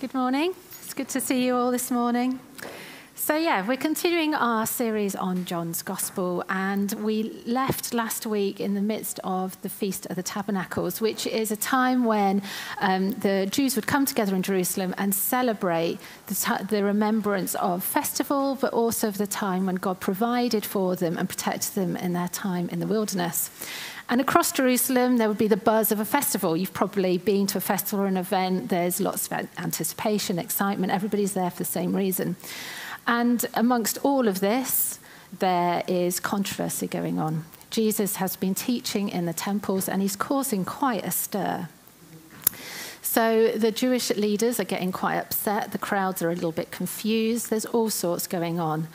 Good morning. It's good to see you all this morning. So, yeah, we're continuing our series on John's Gospel, and we left last week in the midst of the Feast of the Tabernacles, which is a time when um, the Jews would come together in Jerusalem and celebrate the, the remembrance of festival, but also of the time when God provided for them and protected them in their time in the wilderness. And across Jerusalem, there would be the buzz of a festival. You've probably been to a festival or an event, there's lots of anticipation, excitement, everybody's there for the same reason. And amongst all of this, there is controversy going on. Jesus has been teaching in the temples and he's causing quite a stir. So the Jewish leaders are getting quite upset, the crowds are a little bit confused, there's all sorts going on.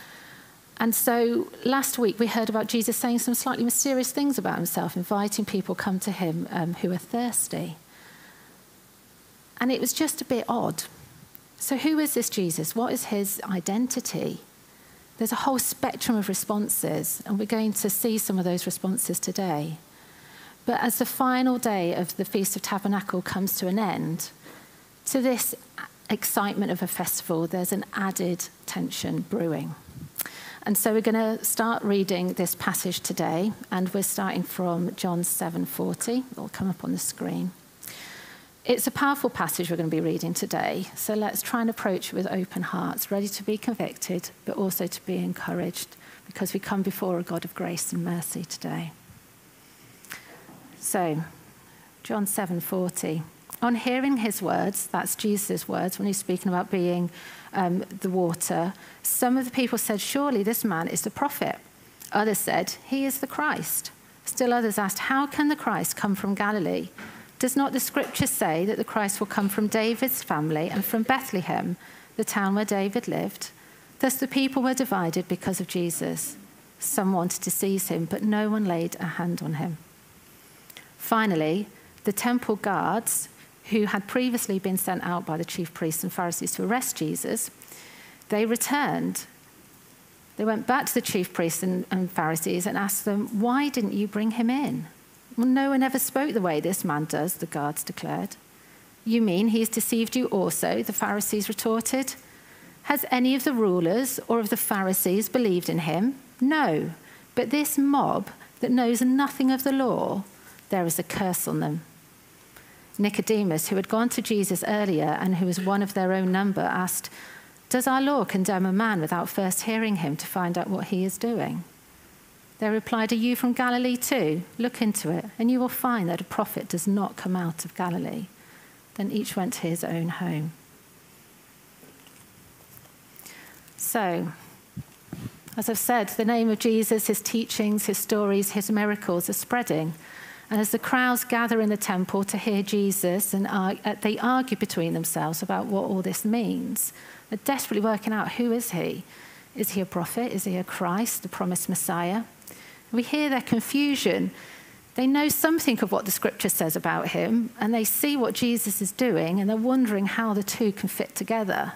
And so last week we heard about Jesus saying some slightly mysterious things about himself, inviting people come to him um, who are thirsty. And it was just a bit odd. So, who is this Jesus? What is his identity? There's a whole spectrum of responses, and we're going to see some of those responses today. But as the final day of the Feast of Tabernacle comes to an end, to this excitement of a festival, there's an added tension brewing. And so we're going to start reading this passage today, and we're starting from John 7:40. It'll come up on the screen. It's a powerful passage we're going to be reading today, so let's try and approach it with open hearts, ready to be convicted, but also to be encouraged, because we come before a God of grace and mercy today. So, John 7:40. On hearing his words, that's Jesus' words when he's speaking about being um, the water, some of the people said, Surely this man is the prophet. Others said, He is the Christ. Still others asked, How can the Christ come from Galilee? Does not the scripture say that the Christ will come from David's family and from Bethlehem, the town where David lived? Thus the people were divided because of Jesus. Some wanted to seize him, but no one laid a hand on him. Finally, the temple guards who had previously been sent out by the chief priests and Pharisees to arrest Jesus, they returned. They went back to the chief priests and, and Pharisees and asked them, Why didn't you bring him in? Well, no one ever spoke the way this man does, the guards declared. You mean he's deceived you also? The Pharisees retorted. Has any of the rulers or of the Pharisees believed in him? No. But this mob that knows nothing of the law, there is a curse on them. Nicodemus, who had gone to Jesus earlier and who was one of their own number, asked, Does our law condemn a man without first hearing him to find out what he is doing? They replied, Are you from Galilee too? Look into it, and you will find that a prophet does not come out of Galilee. Then each went to his own home. So, as I've said, the name of Jesus, his teachings, his stories, his miracles are spreading. And as the crowds gather in the temple to hear Jesus, and uh, they argue between themselves about what all this means, they're desperately working out who is he? Is he a prophet? Is he a Christ, the promised Messiah? We hear their confusion. They know something of what the scripture says about him, and they see what Jesus is doing, and they're wondering how the two can fit together.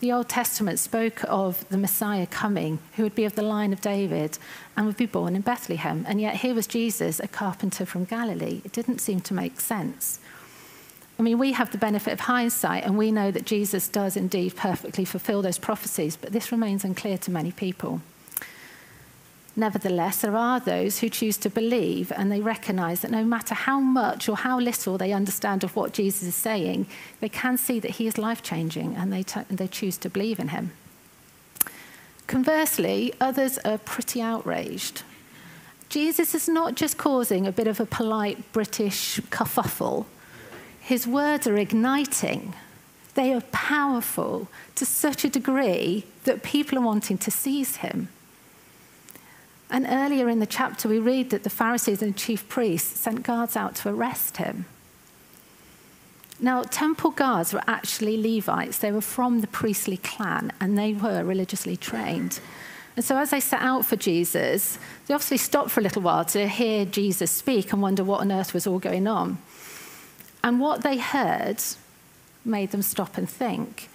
The Old Testament spoke of the Messiah coming, who would be of the line of David and would be born in Bethlehem. And yet here was Jesus, a carpenter from Galilee. It didn't seem to make sense. I mean, we have the benefit of hindsight, and we know that Jesus does indeed perfectly fulfill those prophecies, but this remains unclear to many people. Nevertheless, there are those who choose to believe and they recognize that no matter how much or how little they understand of what Jesus is saying, they can see that he is life changing and they, they choose to believe in him. Conversely, others are pretty outraged. Jesus is not just causing a bit of a polite British kerfuffle, his words are igniting. They are powerful to such a degree that people are wanting to seize him. And earlier in the chapter, we read that the Pharisees and chief priests sent guards out to arrest him. Now, temple guards were actually Levites. They were from the priestly clan and they were religiously trained. And so, as they set out for Jesus, they obviously stopped for a little while to hear Jesus speak and wonder what on earth was all going on. And what they heard made them stop and think.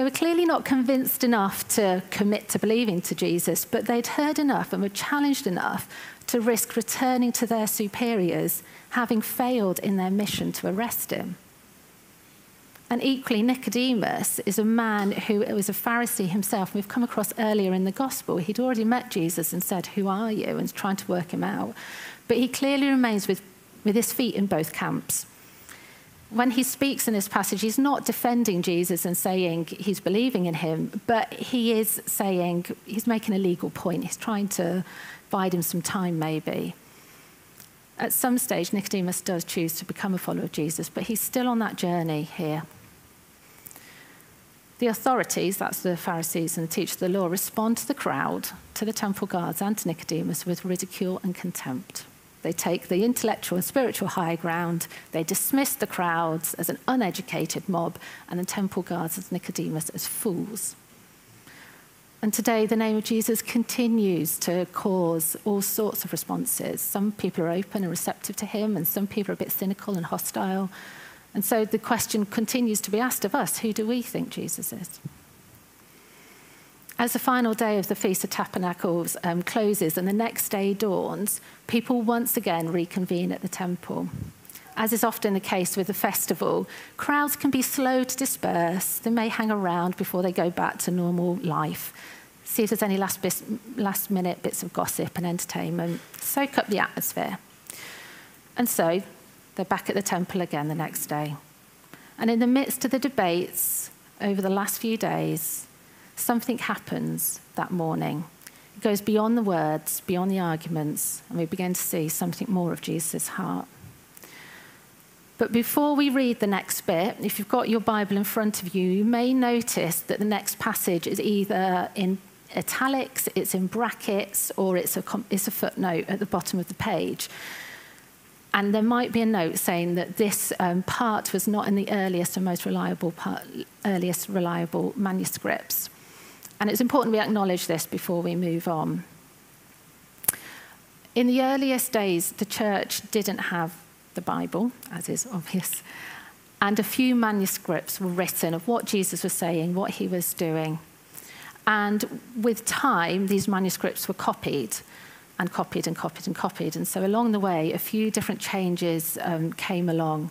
They were clearly not convinced enough to commit to believing to Jesus, but they'd heard enough and were challenged enough to risk returning to their superiors, having failed in their mission to arrest him. And equally, Nicodemus is a man who was a Pharisee himself. We've come across earlier in the gospel. He'd already met Jesus and said, Who are you? and trying to work him out. But he clearly remains with, with his feet in both camps. When he speaks in this passage, he's not defending Jesus and saying he's believing in him, but he is saying he's making a legal point. He's trying to bide him some time, maybe. At some stage, Nicodemus does choose to become a follower of Jesus, but he's still on that journey here. The authorities, that's the Pharisees and the teachers of the law, respond to the crowd, to the temple guards, and to Nicodemus with ridicule and contempt. They take the intellectual and spiritual high ground. They dismiss the crowds as an uneducated mob and the temple guards as Nicodemus as fools. And today, the name of Jesus continues to cause all sorts of responses. Some people are open and receptive to him, and some people are a bit cynical and hostile. And so the question continues to be asked of us who do we think Jesus is? As the final day of the Feast of Tabernacles um, closes and the next day dawns, people once again reconvene at the temple. As is often the case with the festival, crowds can be slow to disperse. They may hang around before they go back to normal life. See if there's any last, bis- last minute bits of gossip and entertainment. Soak up the atmosphere. And so they're back at the temple again the next day. And in the midst of the debates over the last few days, something happens that morning. It goes beyond the words, beyond the arguments, and we begin to see something more of Jesus' heart. But before we read the next bit, if you've got your Bible in front of you, you may notice that the next passage is either in italics, it's in brackets, or it's a, it's a footnote at the bottom of the page. And there might be a note saying that this um, part was not in the earliest and most reliable part, earliest reliable manuscripts. And it's important we acknowledge this before we move on. In the earliest days, the church didn't have the Bible, as is obvious, and a few manuscripts were written of what Jesus was saying, what he was doing. And with time, these manuscripts were copied and copied and copied and copied. And so along the way, a few different changes um, came along.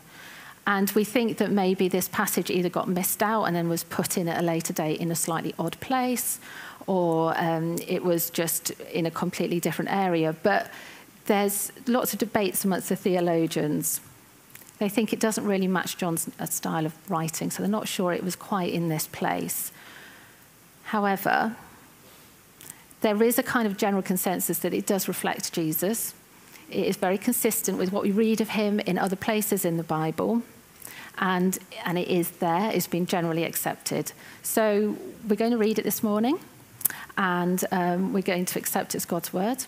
And we think that maybe this passage either got missed out and then was put in at a later date in a slightly odd place, or um, it was just in a completely different area. But there's lots of debates amongst the theologians. They think it doesn't really match John's uh, style of writing, so they're not sure it was quite in this place. However, there is a kind of general consensus that it does reflect Jesus. It is very consistent with what we read of him in other places in the Bible. And, and it is there, it's been generally accepted. So we're going to read it this morning, and um, we're going to accept it's God's word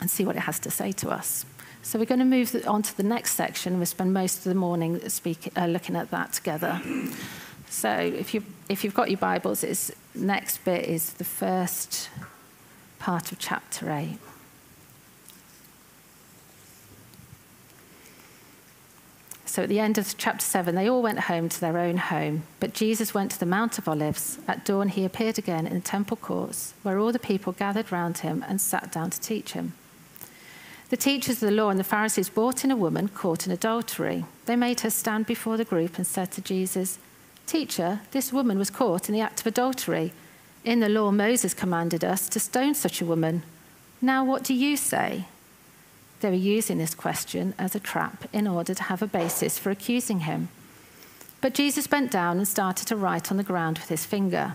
and see what it has to say to us. So we're going to move on to the next section. We'll spend most of the morning speak, uh, looking at that together. So if, you, if you've got your Bibles, it's, next bit is the first part of chapter 8. So at the end of chapter 7, they all went home to their own home. But Jesus went to the Mount of Olives. At dawn, he appeared again in the temple courts, where all the people gathered round him and sat down to teach him. The teachers of the law and the Pharisees brought in a woman caught in adultery. They made her stand before the group and said to Jesus, Teacher, this woman was caught in the act of adultery. In the law, Moses commanded us to stone such a woman. Now, what do you say? They were using this question as a trap in order to have a basis for accusing him. But Jesus bent down and started to write on the ground with his finger.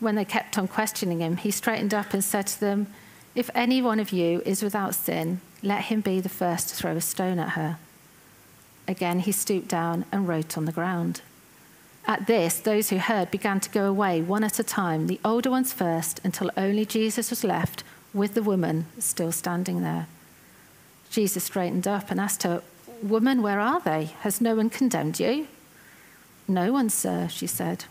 When they kept on questioning him, he straightened up and said to them, If any one of you is without sin, let him be the first to throw a stone at her. Again, he stooped down and wrote on the ground. At this, those who heard began to go away one at a time, the older ones first, until only Jesus was left with the woman still standing there. Jesus straightened up and asked her, Woman, where are they? Has no one condemned you? No one, sir, she said.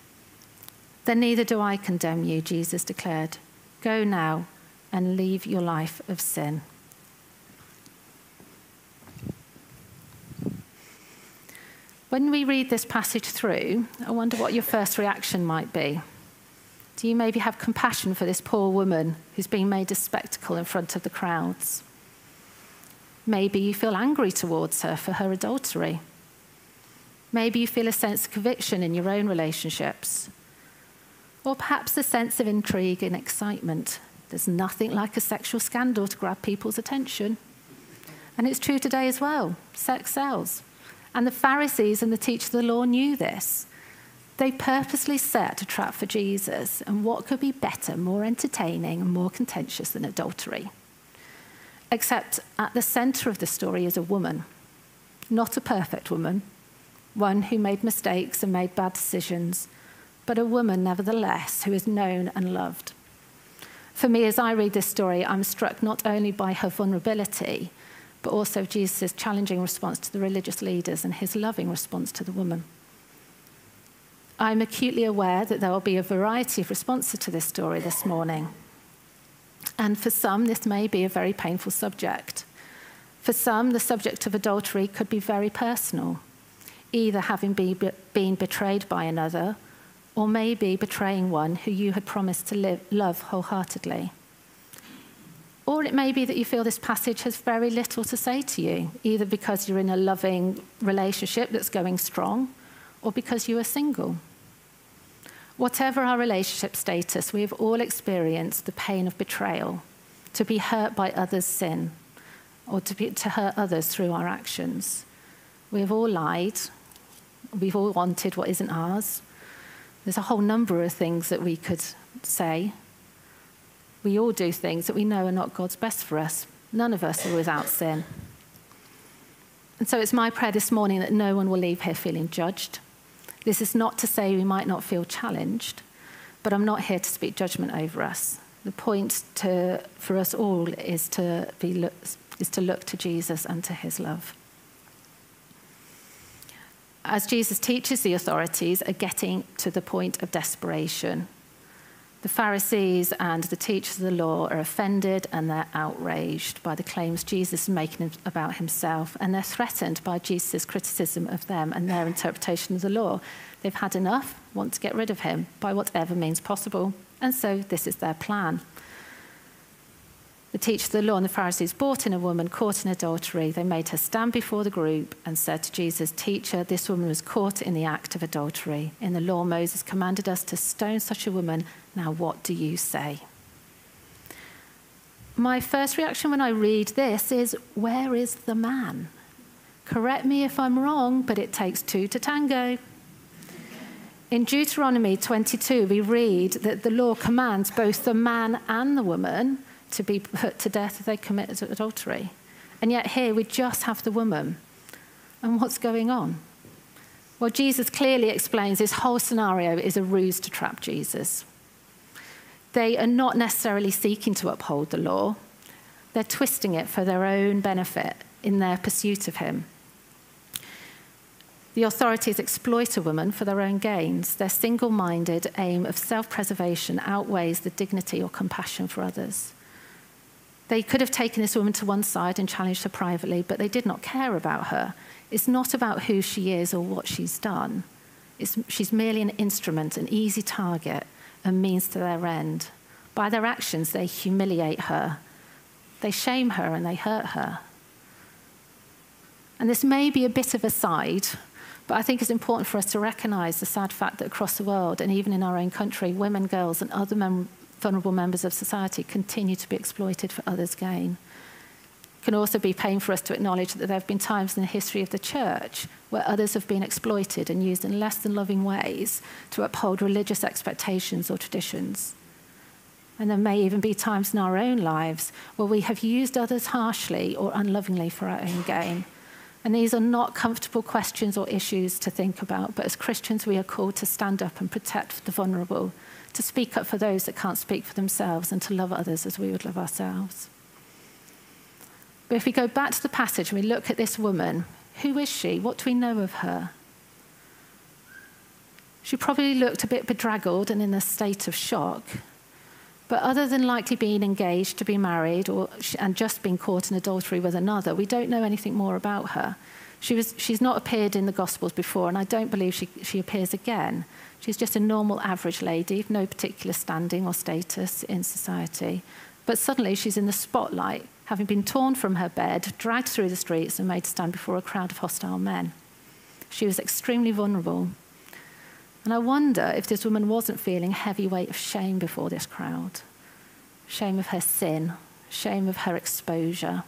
Then neither do I condemn you, Jesus declared. Go now and leave your life of sin. When we read this passage through, I wonder what your first reaction might be. Do you maybe have compassion for this poor woman who's being made a spectacle in front of the crowds? Maybe you feel angry towards her for her adultery. Maybe you feel a sense of conviction in your own relationships. Or perhaps a sense of intrigue and excitement. There's nothing like a sexual scandal to grab people's attention. And it's true today as well. Sex sells. And the Pharisees and the teachers of the law knew this. They purposely set a trap for Jesus, and what could be better, more entertaining, and more contentious than adultery? Except at the center of the story is a woman, not a perfect woman, one who made mistakes and made bad decisions, but a woman nevertheless who is known and loved. For me, as I read this story, I'm struck not only by her vulnerability, but also Jesus' challenging response to the religious leaders and his loving response to the woman. I'm acutely aware that there will be a variety of responses to this story this morning. And for some, this may be a very painful subject. For some, the subject of adultery could be very personal either having be, been betrayed by another or maybe betraying one who you had promised to live, love wholeheartedly. Or it may be that you feel this passage has very little to say to you, either because you're in a loving relationship that's going strong or because you are single. Whatever our relationship status, we have all experienced the pain of betrayal, to be hurt by others' sin, or to, be, to hurt others through our actions. We have all lied, We've all wanted what isn't ours. There's a whole number of things that we could say. We all do things that we know are not God's best for us. None of us are without sin. And so it's my prayer this morning that no one will leave here feeling judged. This is not to say we might not feel challenged, but I'm not here to speak judgment over us. The point to, for us all is to, be, is to look to Jesus and to his love as Jesus teaches the authorities, are getting to the point of desperation. The Pharisees and the teachers of the law are offended and they're outraged by the claims Jesus is making about himself, and they're threatened by Jesus' criticism of them and their interpretation of the law. They've had enough, want to get rid of him by whatever means possible, and so this is their plan. The teacher of the law and the Pharisees brought in a woman caught in adultery. They made her stand before the group and said to Jesus, Teacher, this woman was caught in the act of adultery. In the law, Moses commanded us to stone such a woman. Now, what do you say? My first reaction when I read this is, Where is the man? Correct me if I'm wrong, but it takes two to tango. In Deuteronomy 22, we read that the law commands both the man and the woman to be put to death if they commit adultery. And yet here we just have the woman. And what's going on? Well, Jesus clearly explains this whole scenario is a ruse to trap Jesus. They are not necessarily seeking to uphold the law, they're twisting it for their own benefit in their pursuit of him. The authorities exploit a woman for their own gains. Their single minded aim of self preservation outweighs the dignity or compassion for others. They could have taken this woman to one side and challenged her privately, but they did not care about her. It's not about who she is or what she's done. It's, she's merely an instrument, an easy target, a means to their end. By their actions, they humiliate her, they shame her, and they hurt her. And this may be a bit of a side, but I think it's important for us to recognize the sad fact that across the world, and even in our own country, women, girls, and other mem- vulnerable members of society continue to be exploited for others' gain. It can also be pain for us to acknowledge that there have been times in the history of the church where others have been exploited and used in less than loving ways to uphold religious expectations or traditions. And there may even be times in our own lives where we have used others harshly or unlovingly for our own gain. And these are not comfortable questions or issues to think about, but as Christians, we are called to stand up and protect the vulnerable to speak up for those that can't speak for themselves, and to love others as we would love ourselves. But if we go back to the passage and we look at this woman, who is she? What do we know of her? She probably looked a bit bedraggled and in a state of shock. But other than likely being engaged to be married or, and just being caught in adultery with another, we don't know anything more about her. She was, she's not appeared in the Gospels before, and I don't believe she, she appears again. She's just a normal, average lady, no particular standing or status in society. But suddenly she's in the spotlight, having been torn from her bed, dragged through the streets, and made to stand before a crowd of hostile men. She was extremely vulnerable. And I wonder if this woman wasn't feeling heavy weight of shame before this crowd shame of her sin, shame of her exposure.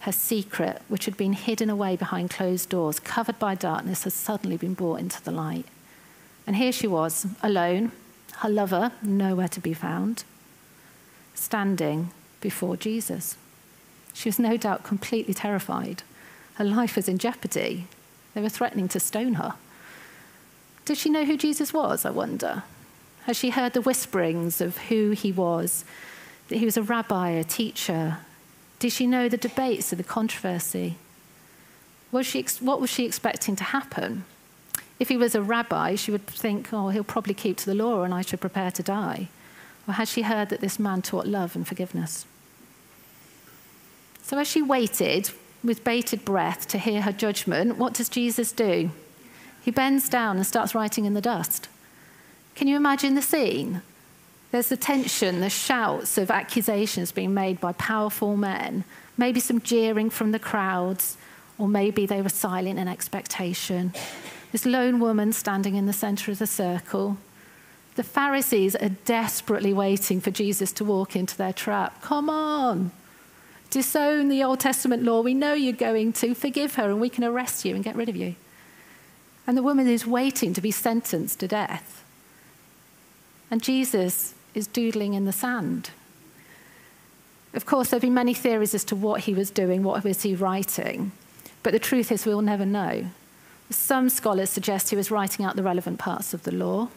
Her secret, which had been hidden away behind closed doors, covered by darkness, has suddenly been brought into the light. And here she was, alone, her lover nowhere to be found, standing before Jesus. She was no doubt completely terrified. Her life was in jeopardy. They were threatening to stone her. Did she know who Jesus was, I wonder? Has she heard the whisperings of who he was? That he was a rabbi, a teacher? Did she know the debates and the controversy? Was she, what was she expecting to happen? If he was a rabbi, she would think, oh, he'll probably keep to the law and I should prepare to die. Or had she heard that this man taught love and forgiveness? So as she waited with bated breath to hear her judgment, what does Jesus do? He bends down and starts writing in the dust. Can you imagine the scene? There's the tension, the shouts of accusations being made by powerful men, maybe some jeering from the crowds, or maybe they were silent in expectation. This lone woman standing in the center of the circle. The Pharisees are desperately waiting for Jesus to walk into their trap. Come on, disown the Old Testament law. We know you're going to. Forgive her, and we can arrest you and get rid of you. And the woman is waiting to be sentenced to death. And Jesus is doodling in the sand. Of course, there have been many theories as to what he was doing, what was he writing, but the truth is we'll never know. Some scholars suggest he was writing out the relevant parts of the law.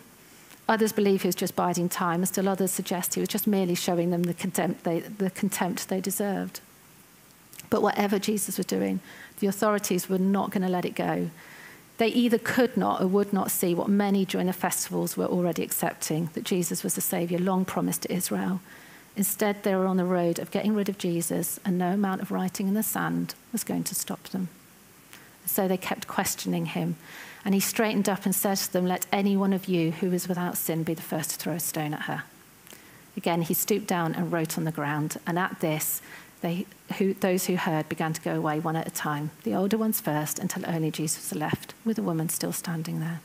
Others believe he was just biding time, and still others suggest he was just merely showing them the contempt they, the contempt they deserved. But whatever Jesus was doing, the authorities were not going to let it go. They either could not or would not see what many during the festivals were already accepting that Jesus was the Saviour long promised to Israel. Instead, they were on the road of getting rid of Jesus, and no amount of writing in the sand was going to stop them. So they kept questioning him. And he straightened up and said to them, Let any one of you who is without sin be the first to throw a stone at her. Again, he stooped down and wrote on the ground. And at this, they, who, those who heard began to go away one at a time, the older ones first, until only Jesus was left, with the woman still standing there.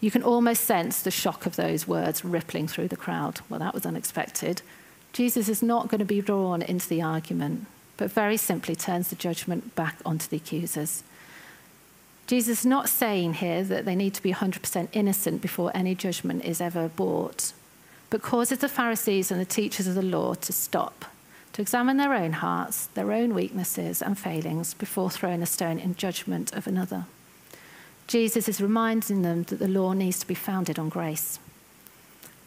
You can almost sense the shock of those words rippling through the crowd. Well, that was unexpected. Jesus is not going to be drawn into the argument, but very simply turns the judgment back onto the accusers. Jesus is not saying here that they need to be 100% innocent before any judgment is ever brought but causes the Pharisees and the teachers of the law to stop, to examine their own hearts, their own weaknesses and failings before throwing a stone in judgment of another. Jesus is reminding them that the law needs to be founded on grace.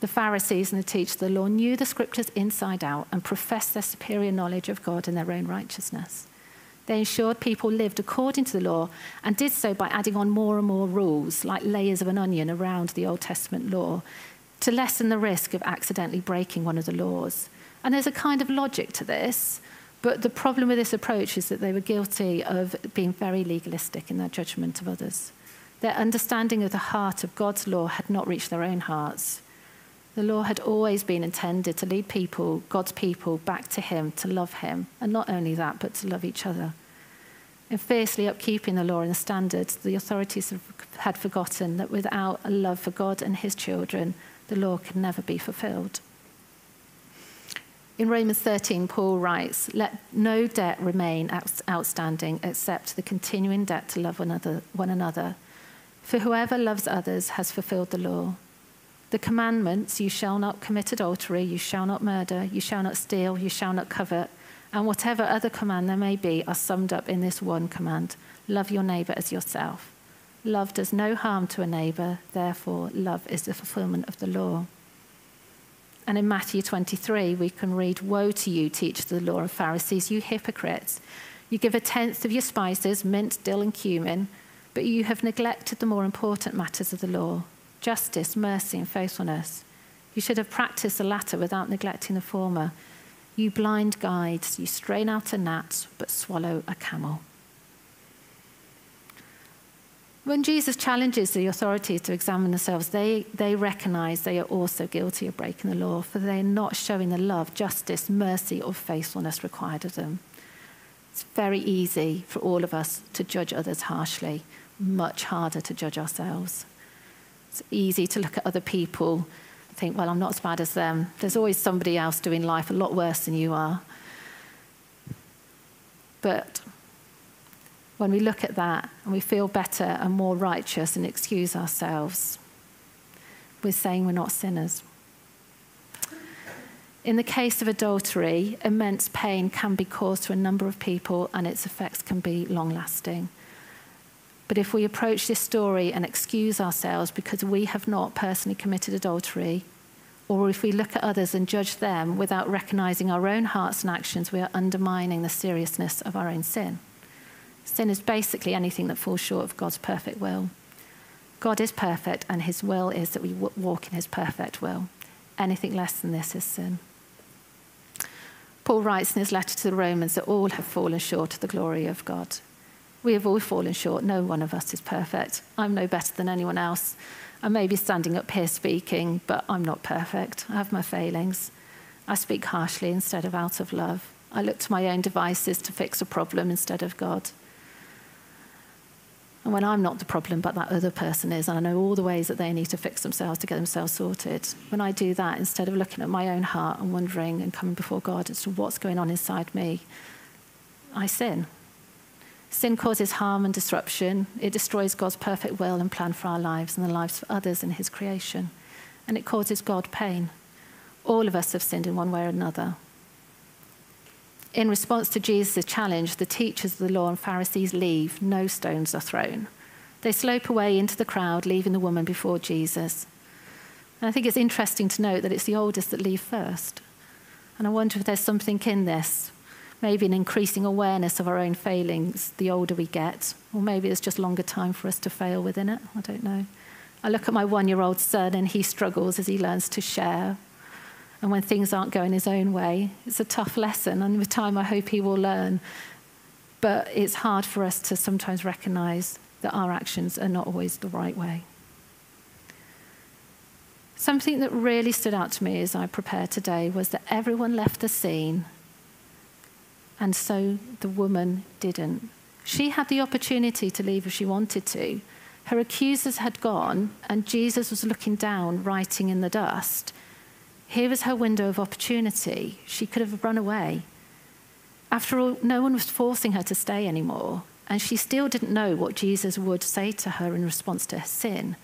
The Pharisees and the teachers of the law knew the scriptures inside out and professed their superior knowledge of God and their own righteousness. They ensured people lived according to the law and did so by adding on more and more rules, like layers of an onion around the Old Testament law, to lessen the risk of accidentally breaking one of the laws. And there's a kind of logic to this, but the problem with this approach is that they were guilty of being very legalistic in their judgment of others. Their understanding of the heart of God's law had not reached their own hearts. The law had always been intended to lead people, God's people, back to Him, to love Him, and not only that, but to love each other. In fiercely upkeeping the law and the standards, the authorities had forgotten that without a love for God and His children, the law can never be fulfilled. In Romans 13, Paul writes, Let no debt remain outstanding except the continuing debt to love one another, one another. For whoever loves others has fulfilled the law. The commandments, you shall not commit adultery, you shall not murder, you shall not steal, you shall not covet, and whatever other command there may be, are summed up in this one command love your neighbor as yourself. Love does no harm to a neighbor, therefore, love is the fulfillment of the law. And in Matthew 23, we can read Woe to you, teachers of the law and Pharisees, you hypocrites! You give a tenth of your spices, mint, dill, and cumin, but you have neglected the more important matters of the law justice, mercy, and faithfulness. You should have practiced the latter without neglecting the former. You blind guides, you strain out a gnat, but swallow a camel. When Jesus challenges the authorities to examine themselves, they, they recognize they are also guilty of breaking the law, for they are not showing the love, justice, mercy, or faithfulness required of them. It's very easy for all of us to judge others harshly, much harder to judge ourselves. It's easy to look at other people and think, well, I'm not as bad as them. There's always somebody else doing life a lot worse than you are. But when we look at that and we feel better and more righteous and excuse ourselves, we're saying we're not sinners. In the case of adultery, immense pain can be caused to a number of people and its effects can be long lasting. But if we approach this story and excuse ourselves because we have not personally committed adultery, or if we look at others and judge them without recognizing our own hearts and actions, we are undermining the seriousness of our own sin. Sin is basically anything that falls short of God's perfect will. God is perfect, and his will is that we walk in his perfect will. Anything less than this is sin. Paul writes in his letter to the Romans that all have fallen short of the glory of God. We have all fallen short. No one of us is perfect. I'm no better than anyone else. I may be standing up here speaking, but I'm not perfect. I have my failings. I speak harshly instead of out of love. I look to my own devices to fix a problem instead of God. And when I'm not the problem, but that other person is, and I know all the ways that they need to fix themselves to get themselves sorted, when I do that, instead of looking at my own heart and wondering and coming before God as to what's going on inside me, I sin. Sin causes harm and disruption. It destroys God's perfect will and plan for our lives and the lives of others in His creation. And it causes God pain. All of us have sinned in one way or another. In response to Jesus' challenge, the teachers of the law and Pharisees leave. No stones are thrown. They slope away into the crowd, leaving the woman before Jesus. And I think it's interesting to note that it's the oldest that leave first. And I wonder if there's something in this, maybe an increasing awareness of our own failings the older we get, or maybe there's just longer time for us to fail within it. I don't know. I look at my one year old son and he struggles as he learns to share and when things aren't going his own way. It's a tough lesson, and with time, I hope he will learn. But it's hard for us to sometimes recognize that our actions are not always the right way. Something that really stood out to me as I prepared today was that everyone left the scene, and so the woman didn't. She had the opportunity to leave if she wanted to. Her accusers had gone, and Jesus was looking down, writing in the dust. Here was her window of opportunity. She could have run away. After all, no one was forcing her to stay anymore, and she still didn't know what Jesus would say to her in response to her sin.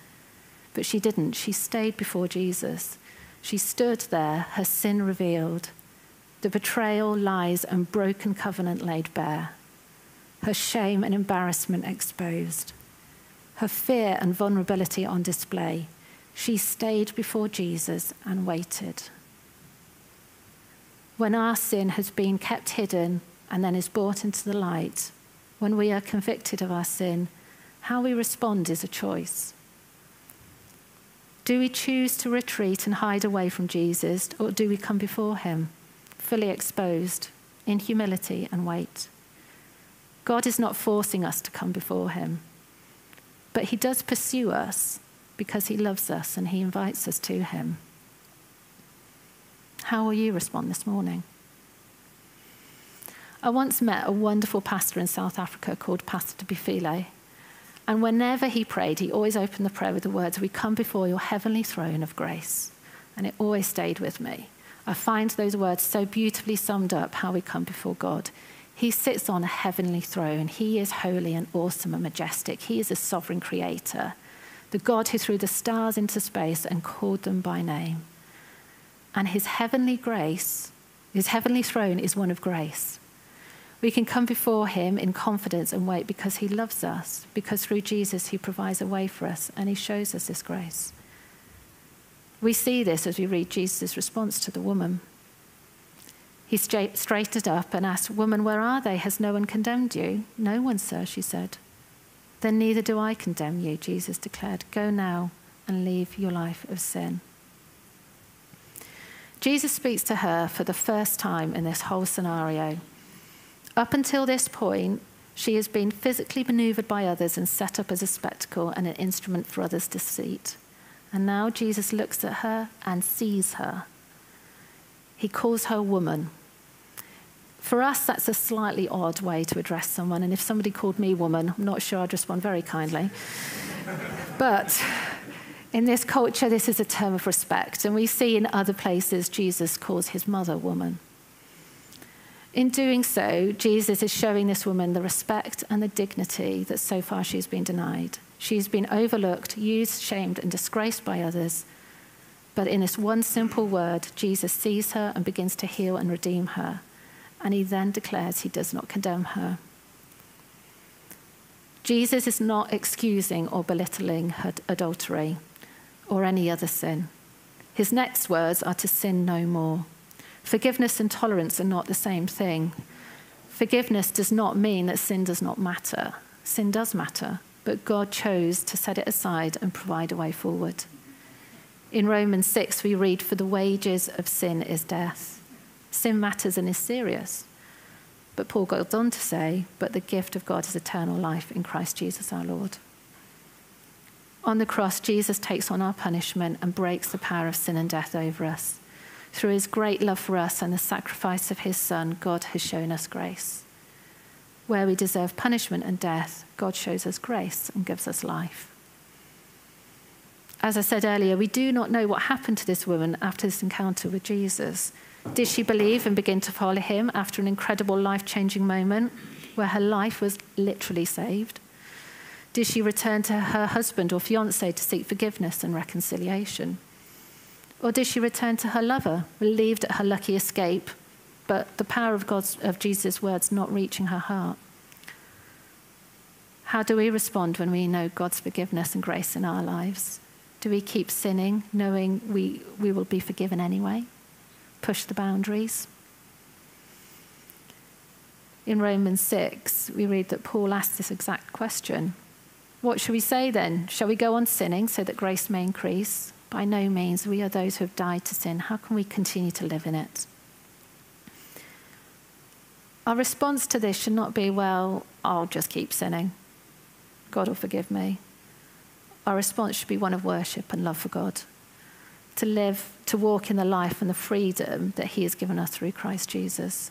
But she didn't. She stayed before Jesus. She stood there, her sin revealed, the betrayal, lies, and broken covenant laid bare, her shame and embarrassment exposed, her fear and vulnerability on display she stayed before Jesus and waited. When our sin has been kept hidden and then is brought into the light, when we are convicted of our sin, how we respond is a choice. Do we choose to retreat and hide away from Jesus, or do we come before him, fully exposed, in humility and wait? God is not forcing us to come before him, but he does pursue us because he loves us and he invites us to him. How will you respond this morning? I once met a wonderful pastor in South Africa called Pastor Bifile. And whenever he prayed, he always opened the prayer with the words, We come before your heavenly throne of grace. And it always stayed with me. I find those words so beautifully summed up how we come before God. He sits on a heavenly throne. He is holy and awesome and majestic. He is a sovereign creator the God who threw the stars into space and called them by name. And his heavenly grace, his heavenly throne is one of grace. We can come before him in confidence and wait because he loves us, because through Jesus he provides a way for us and he shows us this grace. We see this as we read Jesus' response to the woman. He straightened up and asked, Woman, where are they? Has no one condemned you? No one, sir, she said. Then neither do I condemn you, Jesus declared. Go now and leave your life of sin. Jesus speaks to her for the first time in this whole scenario. Up until this point, she has been physically maneuvered by others and set up as a spectacle and an instrument for others' deceit. And now Jesus looks at her and sees her. He calls her woman. For us, that's a slightly odd way to address someone. And if somebody called me woman, I'm not sure I'd respond very kindly. but in this culture, this is a term of respect. And we see in other places Jesus calls his mother woman. In doing so, Jesus is showing this woman the respect and the dignity that so far she's been denied. She's been overlooked, used, shamed, and disgraced by others. But in this one simple word, Jesus sees her and begins to heal and redeem her. And he then declares he does not condemn her. Jesus is not excusing or belittling her adultery or any other sin. His next words are to sin no more. Forgiveness and tolerance are not the same thing. Forgiveness does not mean that sin does not matter. Sin does matter, but God chose to set it aside and provide a way forward. In Romans 6, we read, For the wages of sin is death. Sin matters and is serious. But Paul goes on to say, But the gift of God is eternal life in Christ Jesus our Lord. On the cross, Jesus takes on our punishment and breaks the power of sin and death over us. Through his great love for us and the sacrifice of his Son, God has shown us grace. Where we deserve punishment and death, God shows us grace and gives us life. As I said earlier, we do not know what happened to this woman after this encounter with Jesus. Did she believe and begin to follow him after an incredible life changing moment where her life was literally saved? Did she return to her husband or fiance to seek forgiveness and reconciliation? Or did she return to her lover, relieved at her lucky escape, but the power of, God's, of Jesus' words not reaching her heart? How do we respond when we know God's forgiveness and grace in our lives? Do we keep sinning, knowing we, we will be forgiven anyway? Push the boundaries? In Romans 6, we read that Paul asked this exact question What shall we say then? Shall we go on sinning so that grace may increase? By no means. We are those who have died to sin. How can we continue to live in it? Our response to this should not be, well, I'll just keep sinning. God will forgive me. Our response should be one of worship and love for God. To live, to walk in the life and the freedom that He has given us through Christ Jesus.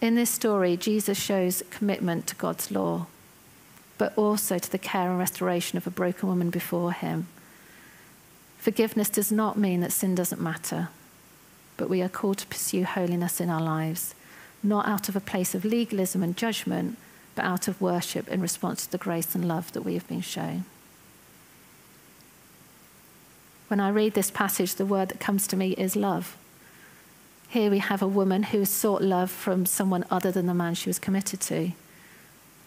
In this story, Jesus shows commitment to God's law, but also to the care and restoration of a broken woman before Him Forgiveness does not mean that sin doesn't matter, but we are called to pursue holiness in our lives, not out of a place of legalism and judgment, but out of worship in response to the grace and love that we have been shown. When I read this passage, the word that comes to me is love. Here we have a woman who sought love from someone other than the man she was committed to.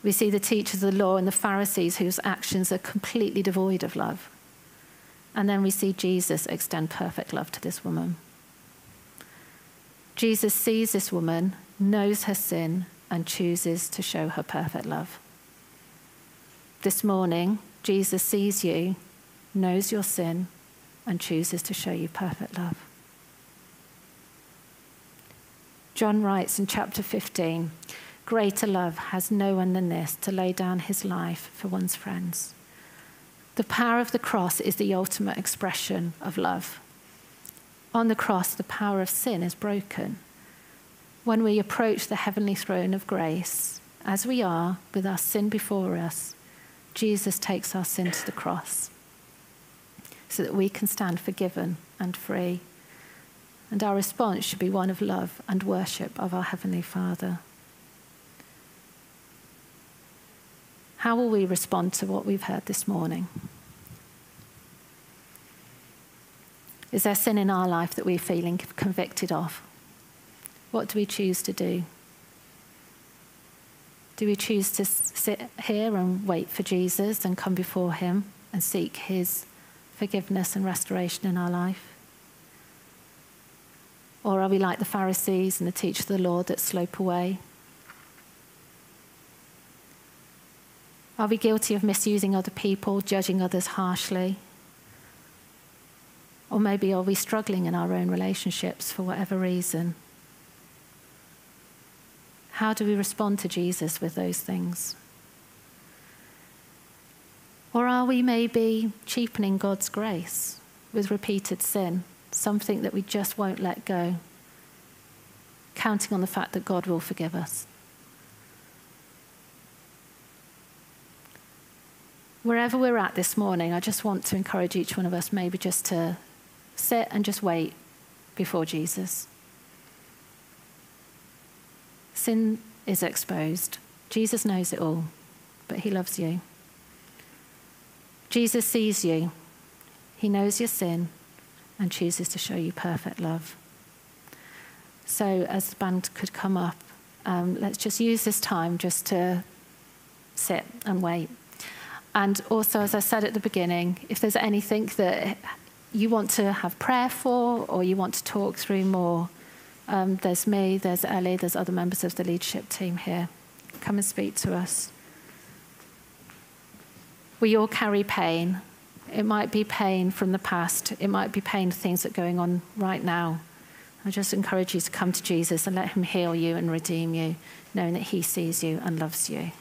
We see the teachers of the law and the Pharisees whose actions are completely devoid of love. And then we see Jesus extend perfect love to this woman. Jesus sees this woman, knows her sin, and chooses to show her perfect love. This morning, Jesus sees you, knows your sin, and chooses to show you perfect love. John writes in chapter 15 Greater love has no one than this to lay down his life for one's friends. The power of the cross is the ultimate expression of love. On the cross, the power of sin is broken. When we approach the heavenly throne of grace, as we are, with our sin before us, Jesus takes our sin to the cross so that we can stand forgiven and free. And our response should be one of love and worship of our Heavenly Father. How will we respond to what we've heard this morning? Is there sin in our life that we're feeling convicted of? What do we choose to do? Do we choose to sit here and wait for Jesus and come before him and seek his forgiveness and restoration in our life? Or are we like the Pharisees and the teachers of the law that slope away Are we guilty of misusing other people, judging others harshly? Or maybe are we struggling in our own relationships for whatever reason? How do we respond to Jesus with those things? Or are we maybe cheapening God's grace with repeated sin, something that we just won't let go? counting on the fact that God will forgive us. Wherever we're at this morning, I just want to encourage each one of us maybe just to sit and just wait before Jesus. Sin is exposed. Jesus knows it all, but he loves you. Jesus sees you. He knows your sin and chooses to show you perfect love. So, as the band could come up, um, let's just use this time just to sit and wait. And also, as I said at the beginning, if there's anything that you want to have prayer for or you want to talk through more, um, there's me, there's Ellie, there's other members of the leadership team here. Come and speak to us. We all carry pain. It might be pain from the past, it might be pain things that are going on right now. I just encourage you to come to Jesus and let him heal you and redeem you, knowing that he sees you and loves you.